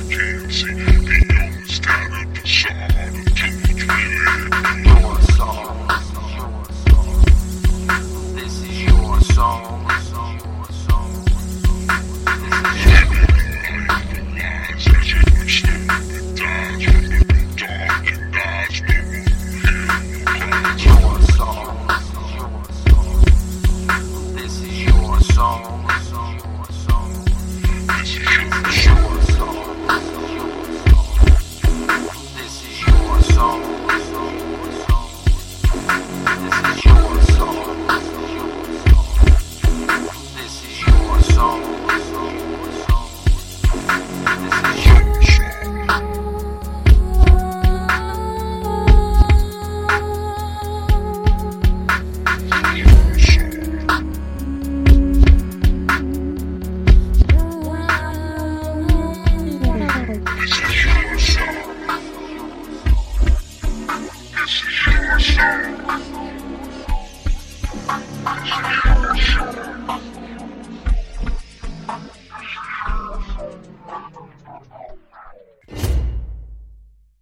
KMC.